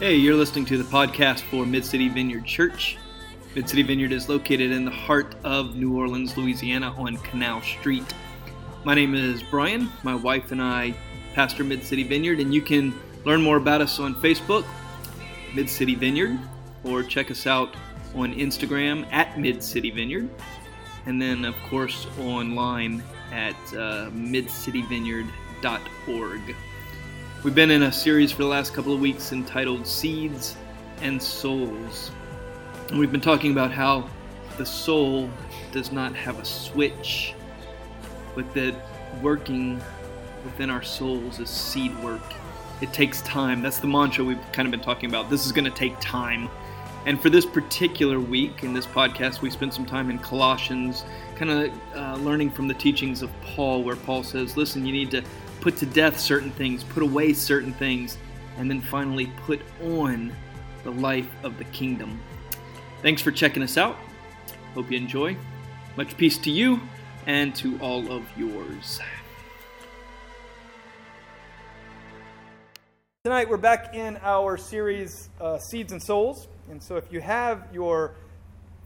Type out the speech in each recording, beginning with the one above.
Hey, you're listening to the podcast for Mid City Vineyard Church. Mid City Vineyard is located in the heart of New Orleans, Louisiana, on Canal Street. My name is Brian. My wife and I pastor Mid City Vineyard, and you can learn more about us on Facebook, Mid City Vineyard, or check us out on Instagram at Mid City Vineyard, and then, of course, online at uh, midcityvineyard.org. We've been in a series for the last couple of weeks entitled Seeds and Souls. And we've been talking about how the soul does not have a switch, but that working within our souls is seed work. It takes time. That's the mantra we've kind of been talking about. This is going to take time. And for this particular week in this podcast, we spent some time in Colossians, kind of uh, learning from the teachings of Paul, where Paul says, listen, you need to put to death certain things, put away certain things, and then finally put on the life of the kingdom. Thanks for checking us out. Hope you enjoy. Much peace to you and to all of yours. Tonight we're back in our series uh, Seeds and Souls. And so if you have your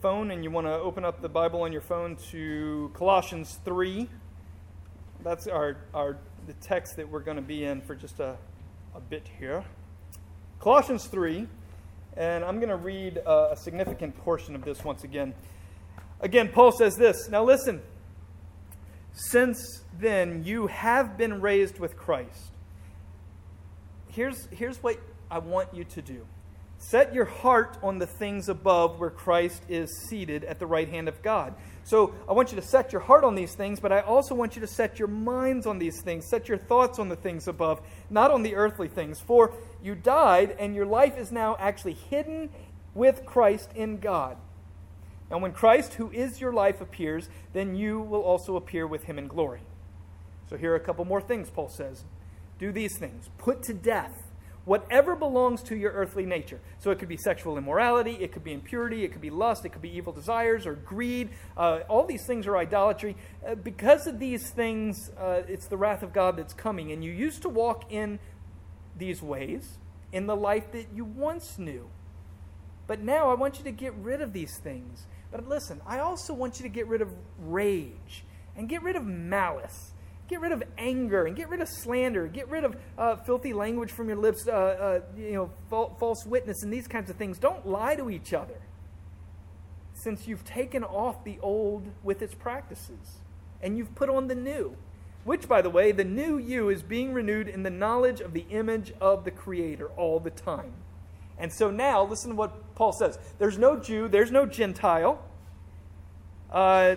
phone and you want to open up the Bible on your phone to Colossians 3, that's our, our the text that we're going to be in for just a, a bit here. Colossians 3, and I'm going to read a, a significant portion of this once again. Again, Paul says this Now listen, since then you have been raised with Christ. Here's, here's what I want you to do. Set your heart on the things above where Christ is seated at the right hand of God. So I want you to set your heart on these things, but I also want you to set your minds on these things. Set your thoughts on the things above, not on the earthly things. For you died, and your life is now actually hidden with Christ in God. And when Christ, who is your life, appears, then you will also appear with him in glory. So here are a couple more things Paul says. Do these things. Put to death whatever belongs to your earthly nature. So it could be sexual immorality, it could be impurity, it could be lust, it could be evil desires or greed. Uh, all these things are idolatry. Uh, because of these things, uh, it's the wrath of God that's coming. And you used to walk in these ways in the life that you once knew. But now I want you to get rid of these things. But listen, I also want you to get rid of rage and get rid of malice Get rid of anger and get rid of slander. Get rid of uh, filthy language from your lips, uh, uh, you know, fa- false witness and these kinds of things. Don't lie to each other since you've taken off the old with its practices and you've put on the new. Which, by the way, the new you is being renewed in the knowledge of the image of the Creator all the time. And so now, listen to what Paul says there's no Jew, there's no Gentile. Uh,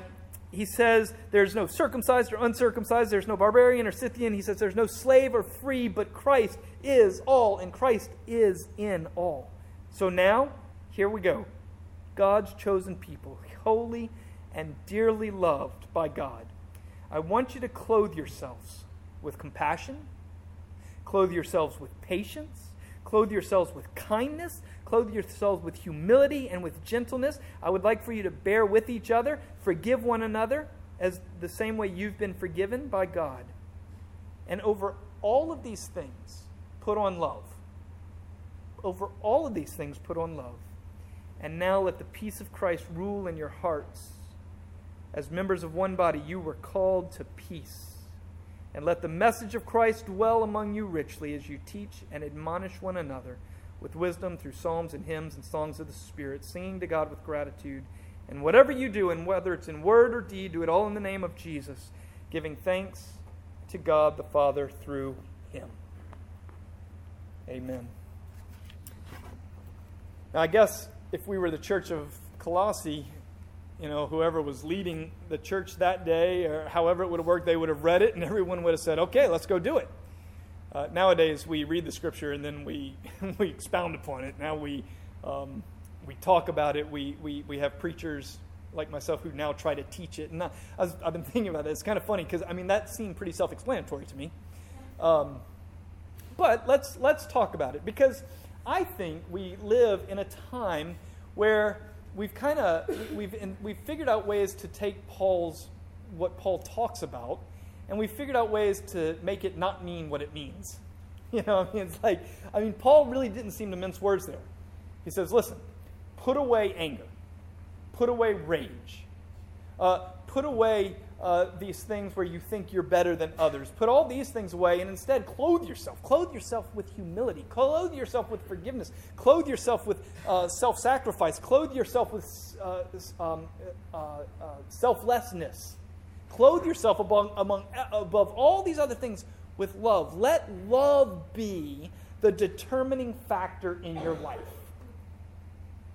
he says there's no circumcised or uncircumcised, there's no barbarian or Scythian. He says there's no slave or free, but Christ is all, and Christ is in all. So now, here we go. God's chosen people, holy and dearly loved by God. I want you to clothe yourselves with compassion, clothe yourselves with patience, clothe yourselves with kindness, Clothe yourselves with humility and with gentleness. I would like for you to bear with each other, forgive one another as the same way you've been forgiven by God. And over all of these things, put on love. Over all of these things, put on love. And now let the peace of Christ rule in your hearts. As members of one body, you were called to peace. And let the message of Christ dwell among you richly as you teach and admonish one another with wisdom through psalms and hymns and songs of the Spirit, singing to God with gratitude. And whatever you do, and whether it's in word or deed, do it all in the name of Jesus, giving thanks to God the Father through him. Amen. Now, I guess if we were the church of Colossae, you know, whoever was leading the church that day, or however it would have worked, they would have read it and everyone would have said, okay, let's go do it. Uh, nowadays, we read the scripture and then we, we expound upon it. Now we, um, we talk about it. We, we, we have preachers like myself who now try to teach it. And I, have been thinking about it. It's kind of funny because, I mean, that seemed pretty self explanatory to me. Um, but let's, let's talk about it because I think we live in a time where we've kind of we've, we've figured out ways to take Paul's, what Paul talks about, and we figured out ways to make it not mean what it means. You know, I mean, it's like, I mean, Paul really didn't seem to mince words there. He says, listen, put away anger, put away rage, uh, put away uh, these things where you think you're better than others. Put all these things away and instead clothe yourself. Clothe yourself with humility. Clothe yourself with forgiveness. Clothe yourself with uh, self sacrifice. Clothe yourself with uh, um, uh, uh, selflessness. Clothe yourself among, among, above all these other things with love. Let love be the determining factor in your life.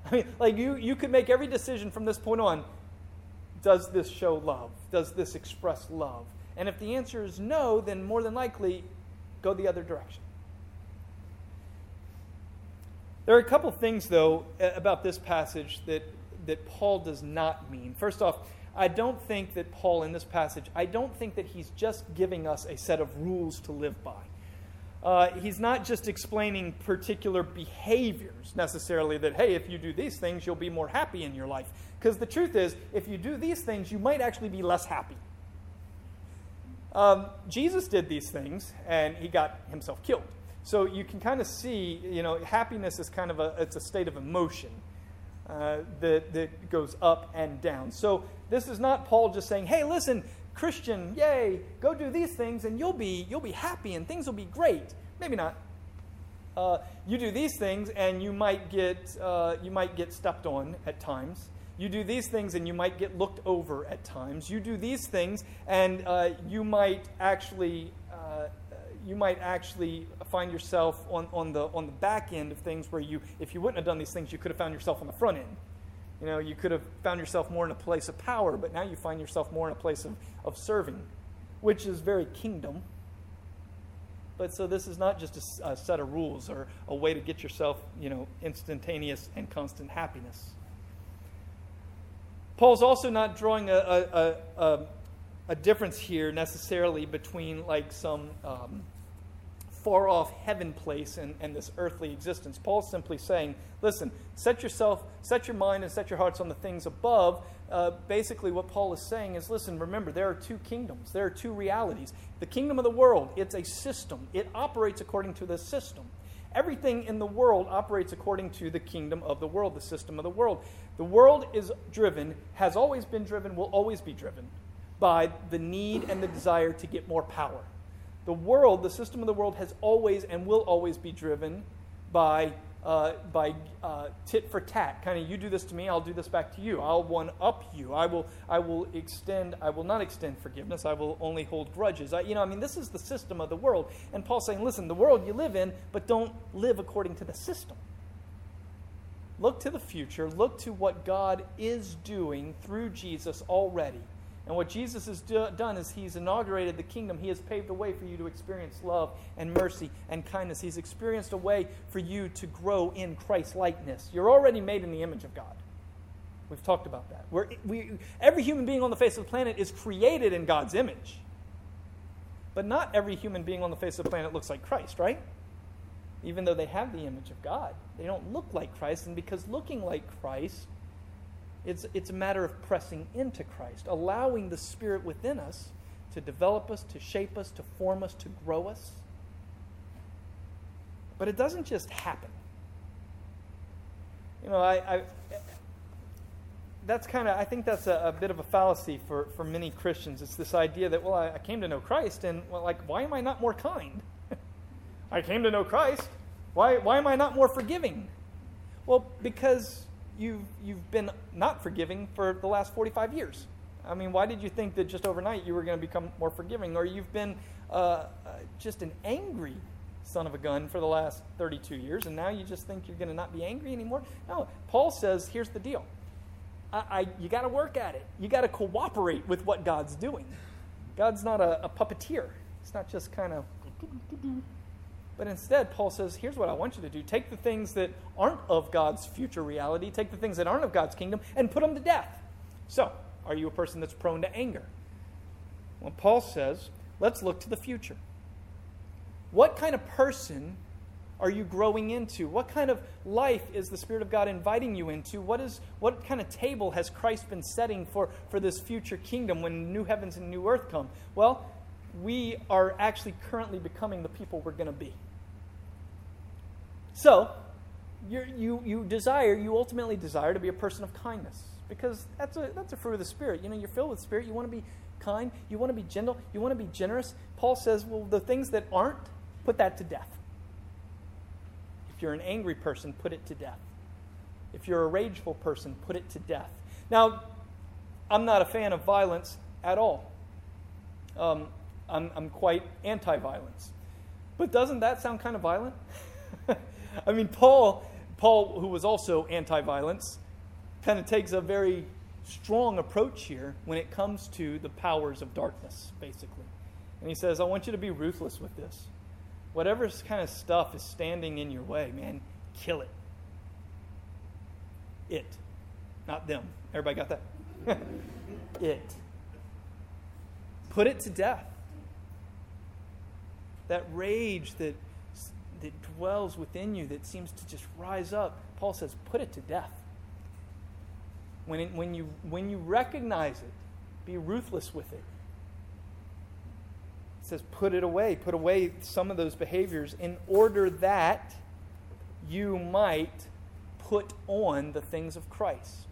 I mean, like you, you could make every decision from this point on does this show love? Does this express love? And if the answer is no, then more than likely go the other direction. There are a couple things, though, about this passage that, that Paul does not mean. First off, I don't think that Paul, in this passage, I don't think that he's just giving us a set of rules to live by. Uh, he's not just explaining particular behaviors necessarily that, hey, if you do these things, you'll be more happy in your life. Because the truth is, if you do these things, you might actually be less happy. Um, Jesus did these things, and he got himself killed. So you can kind of see, you know, happiness is kind of a, it's a state of emotion uh, that, that goes up and down. So this is not Paul just saying, hey, listen, Christian, yay, go do these things and you'll be, you'll be happy and things will be great. Maybe not. Uh, you do these things and you might, get, uh, you might get stepped on at times. You do these things and you might get looked over at times. You do these things and uh, you might actually you might actually find yourself on, on, the, on the back end of things where you, if you wouldn't have done these things, you could have found yourself on the front end. You know, you could have found yourself more in a place of power, but now you find yourself more in a place of, of serving, which is very kingdom. But so this is not just a, a set of rules or a way to get yourself, you know, instantaneous and constant happiness. Paul's also not drawing a, a, a, a difference here necessarily between like some um, far off heaven place and, and this earthly existence. Paul's simply saying, listen, set yourself, set your mind and set your hearts on the things above. Uh, basically, what Paul is saying is, listen, remember, there are two kingdoms, there are two realities. The kingdom of the world, it's a system, it operates according to the system. Everything in the world operates according to the kingdom of the world, the system of the world. The world is driven, has always been driven, will always be driven by the need and the desire to get more power the world, the system of the world, has always and will always be driven by, uh, by uh, tit for tat. Kind of, you do this to me, I'll do this back to you. I'll one up you. I will, I will extend, I will not extend forgiveness. I will only hold grudges. I, you know, I mean, this is the system of the world. And Paul's saying, listen, the world you live in, but don't live according to the system. Look to the future. Look to what God is doing through Jesus already and what Jesus has do, done is he's inaugurated the kingdom. He has paved a way for you to experience love and mercy and kindness. He's experienced a way for you to grow in Christ likeness. You're already made in the image of God. We've talked about that. We're, we, every human being on the face of the planet is created in God's image. But not every human being on the face of the planet looks like Christ, right? Even though they have the image of God, they don't look like Christ. And because looking like Christ it's, it's a matter of pressing into Christ, allowing the Spirit within us to develop us, to shape us, to form us, to grow us. But it doesn't just happen. You know, I, I that's kind of, I think that's a, a, bit of a fallacy for, for many Christians. It's this idea that, well, I, I came to know Christ, and, well, like, why am I not more kind? I came to know Christ. Why, why am I not more forgiving? Well, because you've, you've been not forgiving for the last 45 years. I mean, why did you think that just overnight you were going to become more forgiving? Or you've been uh, uh, just an angry son of a gun for the last 32 years, and now you just think you're going to not be angry anymore? No. Paul says, here's the deal. I, I you got to work at it. You got to cooperate with what God's doing. God's not a, a puppeteer. It's not just kind of but instead, Paul says, here's what I want you to do take the things that aren't of God's future reality, take the things that aren't of God's kingdom, and put them to death. So, are you a person that's prone to anger? Well, Paul says, let's look to the future. What kind of person are you growing into? What kind of life is the Spirit of God inviting you into? What, is, what kind of table has Christ been setting for, for this future kingdom when new heavens and new earth come? Well, we are actually currently becoming the people we're going to be. So, you you, desire, you ultimately desire to be a person of kindness because that's a, that's a fruit of the Spirit. You know, you're filled with Spirit. You want to be kind. You want to be gentle. You want to be generous. Paul says, well, the things that aren't, put that to death. If you're an angry person, put it to death. If you're a rageful person, put it to death. Now, I'm not a fan of violence at all. Um, I'm, I'm quite anti violence. But doesn't that sound kind of violent? I mean, Paul, Paul, who was also anti violence, kind of takes a very strong approach here when it comes to the powers of darkness, basically. And he says, I want you to be ruthless with this. Whatever kind of stuff is standing in your way, man, kill it. It, not them. Everybody got that? it. Put it to death. That rage that, that dwells within you that seems to just rise up, Paul says, put it to death. When, it, when, you, when you recognize it, be ruthless with it. It says, put it away. Put away some of those behaviors in order that you might put on the things of Christ.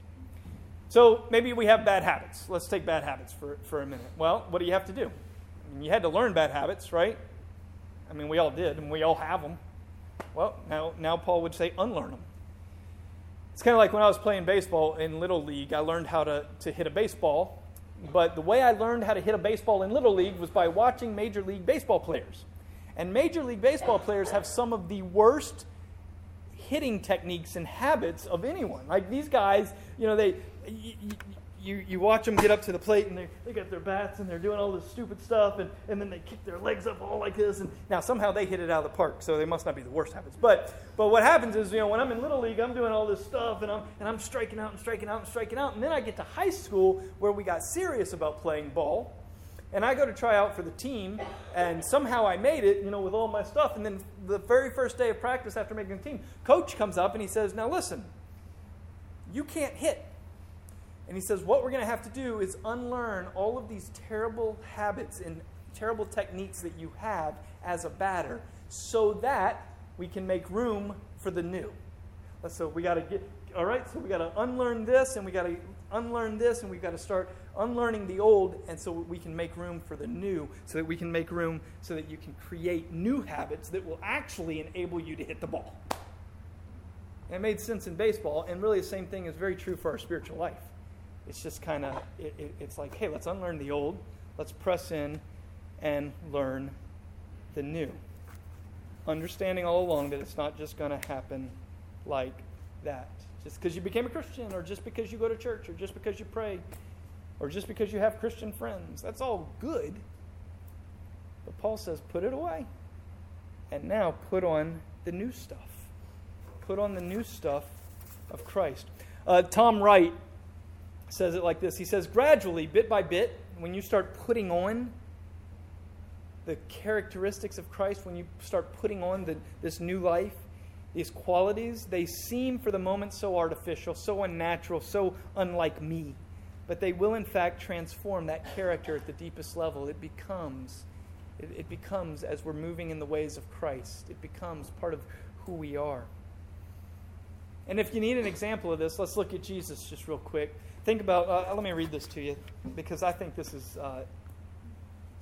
So maybe we have bad habits. Let's take bad habits for, for a minute. Well, what do you have to do? I mean, you had to learn bad habits, right? I mean, we all did, and we all have them. Well, now, now Paul would say, unlearn them. It's kind of like when I was playing baseball in Little League, I learned how to, to hit a baseball. But the way I learned how to hit a baseball in Little League was by watching Major League Baseball players. And Major League Baseball players have some of the worst hitting techniques and habits of anyone. Like these guys, you know, they you, you watch them get up to the plate and they, they got their bats and they're doing all this stupid stuff and, and then they kick their legs up all like this. And now somehow they hit it out of the park so they must not be the worst habits. But but what happens is you know when i'm in little league i'm doing all this stuff and i'm and i'm striking out and striking out and striking out. And then i get to high school where we got serious about playing ball. And i go to try out for the team and somehow i made it you know with all my stuff. And then the very first day of practice after making the team coach comes up and he says now listen you can't hit and he says, What we're going to have to do is unlearn all of these terrible habits and terrible techniques that you have as a batter so that we can make room for the new. So we got to get, all right, so we got to unlearn this and we got to unlearn this and we've got to start unlearning the old and so we can make room for the new so that we can make room so that you can create new habits that will actually enable you to hit the ball. And it made sense in baseball and really the same thing is very true for our spiritual life. It's just kind of, it, it, it's like, hey, let's unlearn the old, let's press in and learn the new. Understanding all along that it's not just going to happen like that. Just because you became a Christian, or just because you go to church, or just because you pray, or just because you have Christian friends. That's all good. But Paul says, put it away. And now put on the new stuff. Put on the new stuff of Christ. Uh, Tom Wright says it like this He says, gradually, bit by bit, when you start putting on the characteristics of Christ, when you start putting on the, this new life, these qualities, they seem for the moment so artificial, so unnatural, so unlike me. But they will, in fact, transform that character at the deepest level. It becomes, it, it becomes, as we're moving in the ways of Christ, it becomes part of who we are. And if you need an example of this, let's look at Jesus just real quick. Think about, uh, let me read this to you because I think this is uh,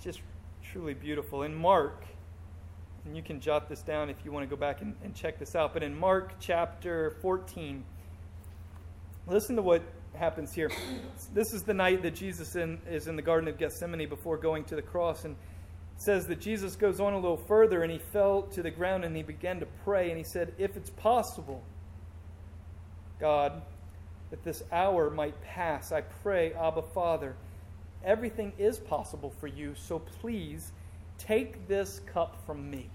just truly beautiful. In Mark, and you can jot this down if you want to go back and, and check this out, but in Mark chapter 14, listen to what happens here. This is the night that Jesus in, is in the Garden of Gethsemane before going to the cross. And it says that Jesus goes on a little further and he fell to the ground and he began to pray. And he said, If it's possible, God, that this hour might pass. I pray, Abba Father, everything is possible for you, so please take this cup from me.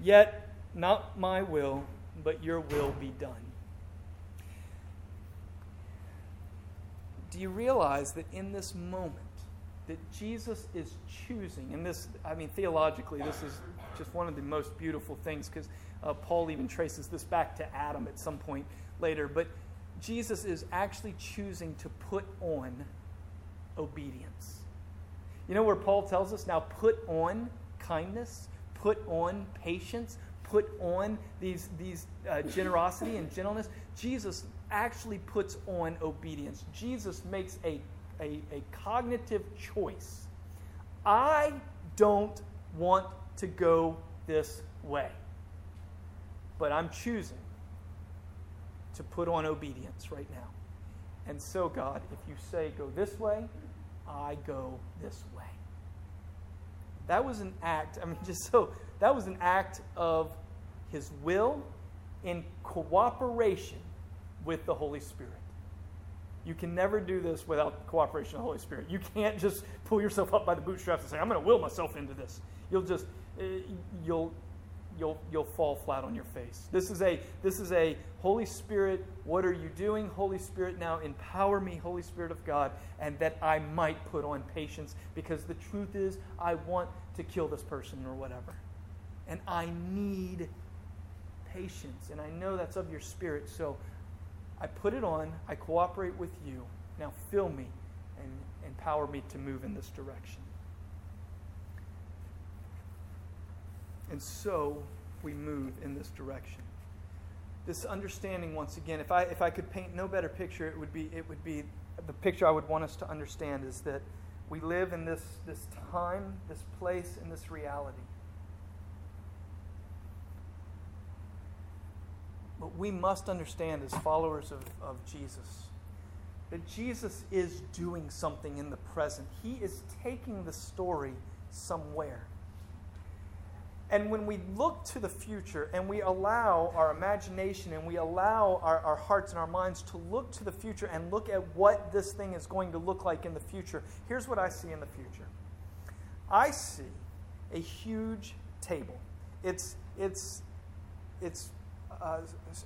Yet, not my will, but your will be done. Do you realize that in this moment, that Jesus is choosing, and this, I mean, theologically, this is just one of the most beautiful things because uh, Paul even traces this back to Adam at some point later. But Jesus is actually choosing to put on obedience. You know where Paul tells us now put on kindness, put on patience, put on these, these uh, generosity and gentleness. Jesus actually puts on obedience. Jesus makes a, a, a cognitive choice. I don't want to go this way, but I'm choosing to put on obedience right now. And so, God, if you say go this way, I go this way. That was an act, I mean, just so, that was an act of his will in cooperation with the Holy Spirit. You can never do this without the cooperation of the Holy Spirit. You can't just pull yourself up by the bootstraps and say, I'm going to will myself into this. You'll just, eh, you'll, you'll, you'll fall flat on your face. This is a, this is a Holy Spirit, what are you doing? Holy Spirit, now empower me, Holy Spirit of God, and that I might put on patience because the truth is, I want to kill this person or whatever. And I need patience. And I know that's of your spirit, so I put it on, I cooperate with you. Now fill me and empower me to move in this direction. And so we move in this direction. This understanding, once again, if I, if I could paint no better picture, it would be, it would be the picture I would want us to understand is that we live in this, this time, this place, and this reality. But we must understand as followers of, of Jesus that Jesus is doing something in the present. He is taking the story somewhere. And when we look to the future and we allow our imagination and we allow our, our hearts and our minds to look to the future and look at what this thing is going to look like in the future, here's what I see in the future I see a huge table. It's, it's, it's, uh,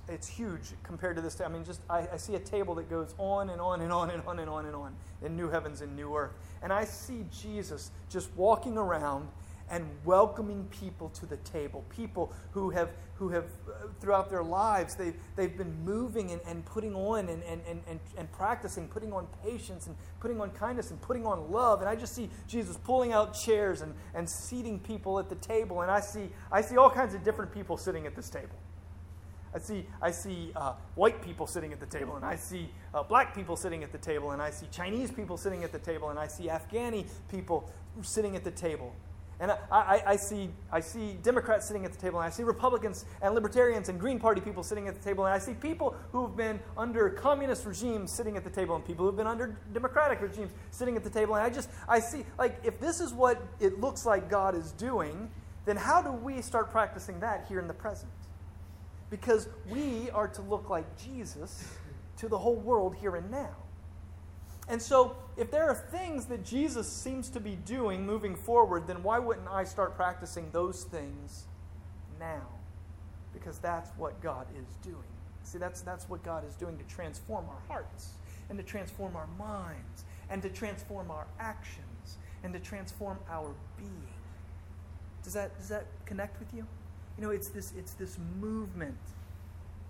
it's huge compared to this. I mean, just I, I see a table that goes on and on and on and on and on and on in new heavens and new earth. And I see Jesus just walking around and welcoming people to the table. People who have, who have uh, throughout their lives, they've, they've been moving and, and putting on and, and, and, and practicing, putting on patience and putting on kindness and putting on love. And I just see Jesus pulling out chairs and, and seating people at the table. And I see, I see all kinds of different people sitting at this table. I see, I see uh, white people sitting at the table, and I see uh, black people sitting at the table, and I see Chinese people sitting at the table, and I see Afghani people sitting at the table. And I, I, I, see, I see Democrats sitting at the table, and I see Republicans and Libertarians and Green Party people sitting at the table, and I see people who have been under communist regimes sitting at the table, and people who have been under democratic regimes sitting at the table. And I just, I see, like, if this is what it looks like God is doing, then how do we start practicing that here in the present? Because we are to look like Jesus to the whole world here and now. And so, if there are things that Jesus seems to be doing moving forward, then why wouldn't I start practicing those things now? Because that's what God is doing. See, that's, that's what God is doing to transform our hearts, and to transform our minds, and to transform our actions, and to transform our being. Does that, does that connect with you? You know, it's this, it's this movement,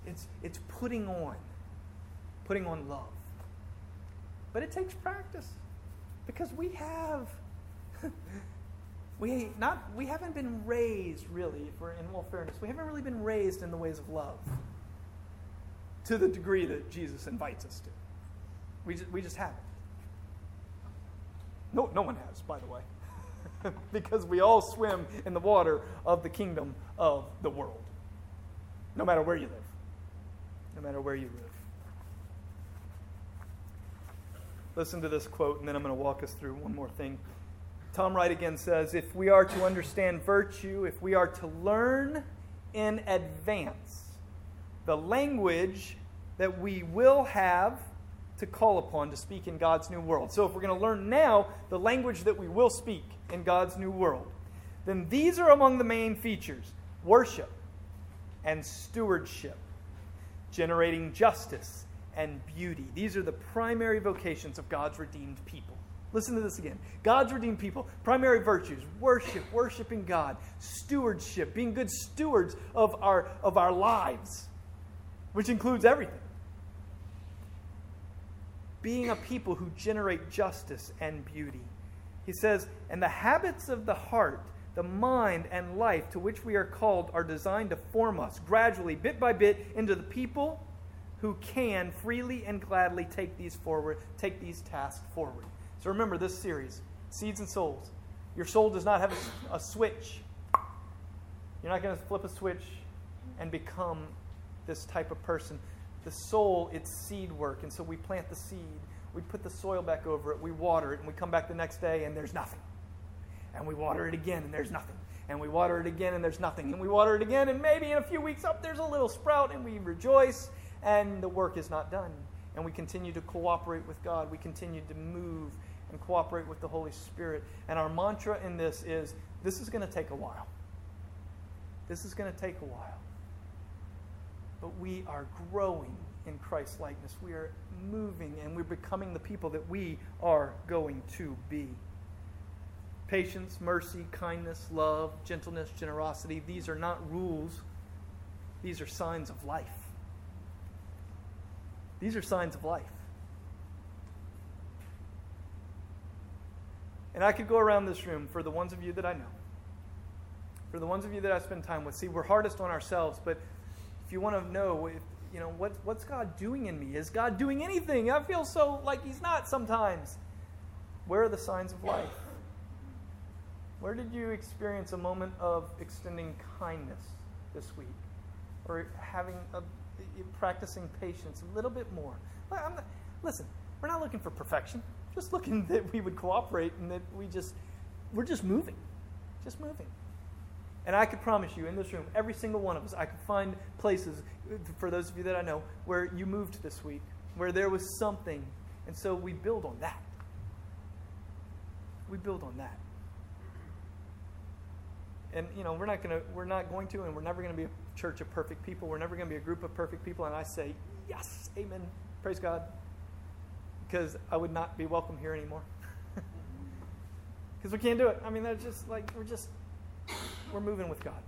it's, it's putting on, putting on love. But it takes practice because we have we not we haven't been raised really for in all fairness we haven't really been raised in the ways of love to the degree that jesus invites us to. We just, we just haven't. No, no one has by the way because we all swim in the water of the kingdom of the world. No matter where you live. No matter where you live. Listen to this quote, and then I'm going to walk us through one more thing. Tom Wright again says If we are to understand virtue, if we are to learn in advance the language that we will have to call upon to speak in God's new world. So, if we're going to learn now the language that we will speak in God's new world, then these are among the main features worship and stewardship, generating justice and beauty. These are the primary vocations of God's redeemed people. Listen to this again. God's redeemed people, primary virtues, worship, worshiping God, stewardship, being good stewards of our, of our lives, which includes everything. Being a people who generate justice and beauty. He says, and the habits of the heart, the mind and life to which we are called are designed to form us gradually, bit by bit, into the people who can freely and gladly take these forward, take these tasks forward. So remember this series, Seeds and Souls. Your soul does not have a, a switch. You're not going to flip a switch and become this type of person. The soul, it's seed work. And so we plant the seed, we put the soil back over it, we water it, and we come back the next day and there's nothing. And we water it again and there's nothing. And we water it again and there's nothing. And we water it again and maybe in a few weeks up there's a little sprout and we rejoice and the work is not done. And we continue to cooperate with God. We continue to move and cooperate with the Holy Spirit. And our mantra in this is this is going to take a while. This is going to take a while. But we are growing in Christ's likeness. We are moving and we're becoming the people that we are going to be. Patience, mercy, kindness, love, gentleness, generosity, these are not rules, these are signs of life. These are signs of life. And I could go around this room for the ones of you that I know, for the ones of you that I spend time with. See, we're hardest on ourselves, but if you want to know, if, you know, what, what's God doing in me? Is God doing anything? I feel so like He's not sometimes. Where are the signs of life? Where did you experience a moment of extending kindness this week? Or having a practicing patience a little bit more. Not, listen, we're not looking for perfection. Just looking that we would cooperate and that we just we're just moving, just moving. And I could promise you, in this room, every single one of us, I could find places for those of you that I know where you moved this week, where there was something, and so we build on that. We build on that. And you know we're not going to we're not going to and we're never going to be a church of perfect people. We're never going to be a group of perfect people. And i say yes amen. Praise god. Because i would not be welcome here anymore. Because we can't do it. I mean that's just like we're just we're moving with god.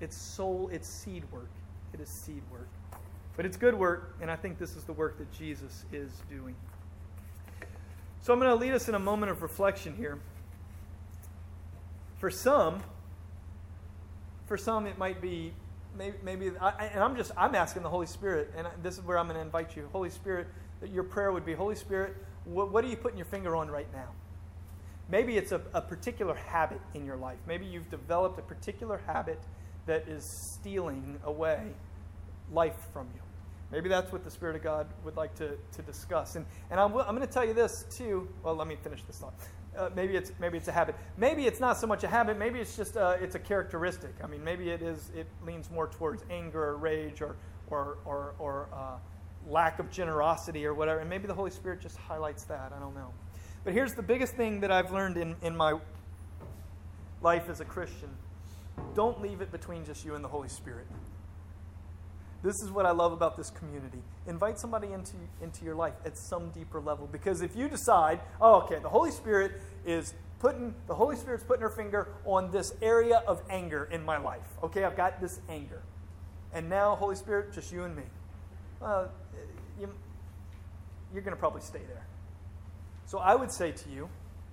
It's soul it's seed work. It is seed work. But it's good work and i think this is the work that jesus is doing. So i'm going to lead us in a moment of reflection here. For some for some, it might be maybe, maybe I, and I'm just I'm asking the Holy Spirit, and this is where I'm going to invite you, Holy Spirit, that your prayer would be, Holy Spirit, what, what are you putting your finger on right now? Maybe it's a, a particular habit in your life. Maybe you've developed a particular habit that is stealing away life from you. Maybe that's what the Spirit of God would like to, to discuss. And, and I'm, I'm going to tell you this, too. Well, let me finish this thought uh, maybe it's maybe it's a habit. Maybe it's not so much a habit. Maybe it's just uh, it's a characteristic. I mean, maybe it is. It leans more towards anger or rage or or or, or uh, lack of generosity or whatever. And maybe the Holy Spirit just highlights that. I don't know. But here's the biggest thing that I've learned in, in my life as a Christian: don't leave it between just you and the Holy Spirit. This is what I love about this community. Invite somebody into, into your life at some deeper level. Because if you decide, oh, okay, the Holy Spirit is putting, the Holy Spirit's putting her finger on this area of anger in my life. Okay, I've got this anger. And now, Holy Spirit, just you and me. Well, you, you're going to probably stay there. So I would say to you,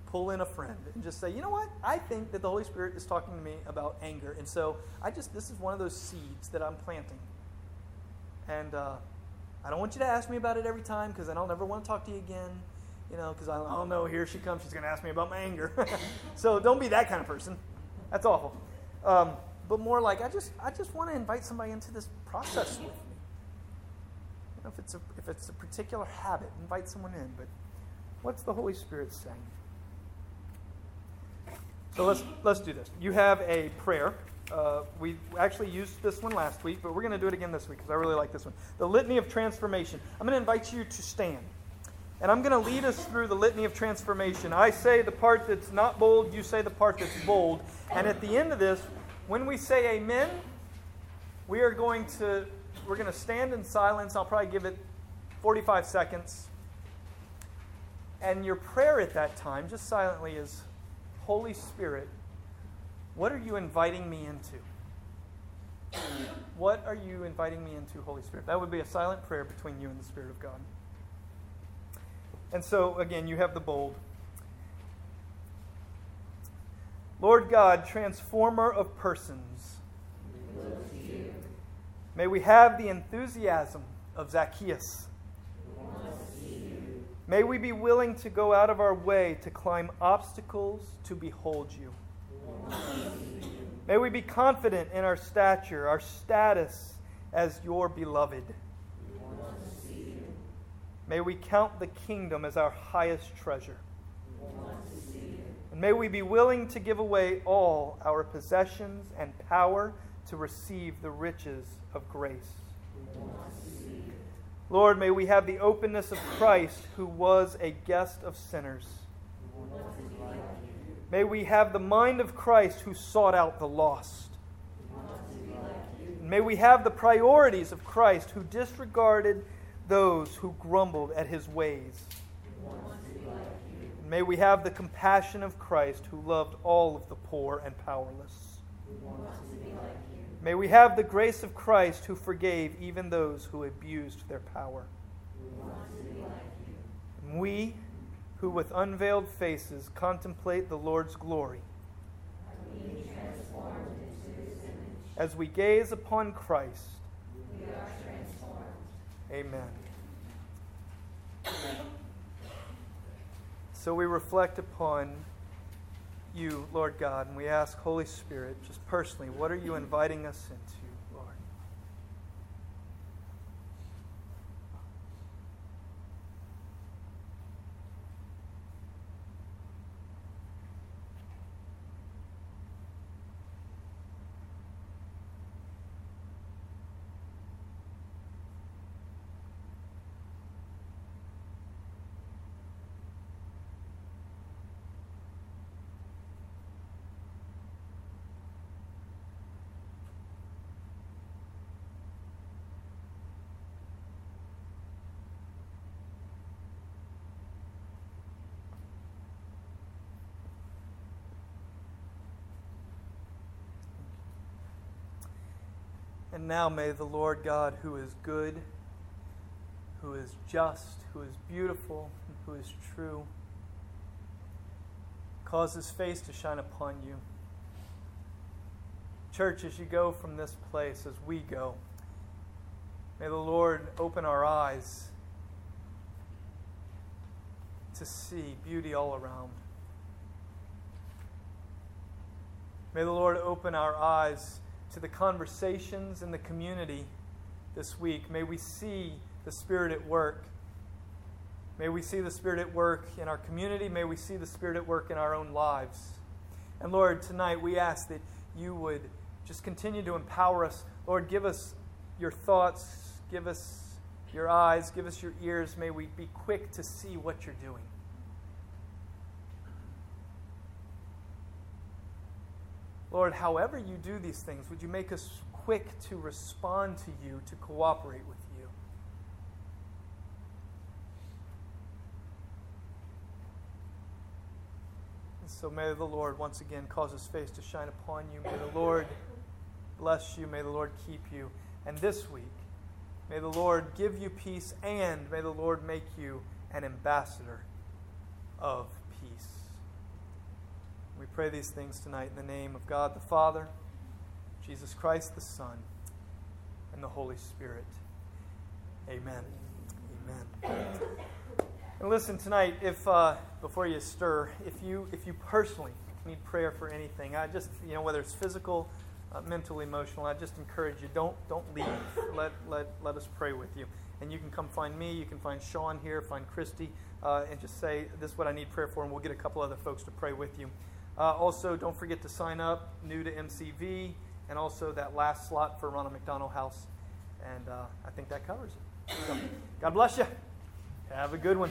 pull in a friend and just say, you know what? I think that the Holy Spirit is talking to me about anger. And so I just, this is one of those seeds that I'm planting. And uh, I don't want you to ask me about it every time because then I'll never want to talk to you again. You know, because I don't know, here she comes. She's going to ask me about my anger. so don't be that kind of person. That's awful. Um, but more like I just I just want to invite somebody into this process with me. You know, if it's a if it's a particular habit, invite someone in. But what's the Holy Spirit saying? So let's let's do this. You have a prayer. Uh, we actually used this one last week, but we're going to do it again this week because I really like this one. The Litany of Transformation. I'm going to invite you to stand. And I'm going to lead us through the Litany of Transformation. I say the part that's not bold, you say the part that's bold. And at the end of this, when we say amen, we are going to we're going to stand in silence. I'll probably give it 45 seconds. And your prayer at that time, just silently, is Holy Spirit, what are you inviting me into? What are you inviting me into, Holy Spirit? That would be a silent prayer between you and the Spirit of God. And so, again, you have the bold. Lord God, transformer of persons, may we have the enthusiasm of Zacchaeus. May we be willing to go out of our way to climb obstacles to behold you. May we be confident in our stature, our status as your beloved. May we count the kingdom as our highest treasure. And may we be willing to give away all our possessions and power to receive the riches of grace. Lord, may we have the openness of Christ, who was a guest of sinners. May we have the mind of Christ, who sought out the lost. May we have the priorities of Christ, who disregarded those who grumbled at his ways. May we have the compassion of Christ, who loved all of the poor and powerless. May we have the grace of Christ who forgave even those who abused their power. We, we who with unveiled faces contemplate the Lord's glory. As we gaze upon Christ, Amen. So we reflect upon you, Lord God, and we ask, Holy Spirit, just personally, what are you inviting us into? And now may the Lord God, who is good, who is just, who is beautiful, who is true, cause his face to shine upon you. Church, as you go from this place, as we go, may the Lord open our eyes to see beauty all around. May the Lord open our eyes to the conversations in the community this week. May we see the Spirit at work. May we see the Spirit at work in our community. May we see the Spirit at work in our own lives. And Lord, tonight we ask that you would just continue to empower us. Lord, give us your thoughts, give us your eyes, give us your ears. May we be quick to see what you're doing. Lord, however you do these things, would you make us quick to respond to you, to cooperate with you? And so may the Lord once again cause his face to shine upon you. May the Lord bless you. May the Lord keep you. And this week, may the Lord give you peace and may the Lord make you an ambassador of we pray these things tonight in the name of God the Father, Jesus Christ the Son, and the Holy Spirit. Amen. Amen. And listen tonight, if uh, before you stir, if you if you personally need prayer for anything, I just you know whether it's physical, uh, mental, emotional, I just encourage you don't don't leave. Let let let us pray with you. And you can come find me. You can find Sean here, find Christy, uh, and just say this is what I need prayer for, and we'll get a couple other folks to pray with you. Uh, also, don't forget to sign up, new to MCV, and also that last slot for Ronald McDonald House. And uh, I think that covers it. So, God bless you. Have a good one.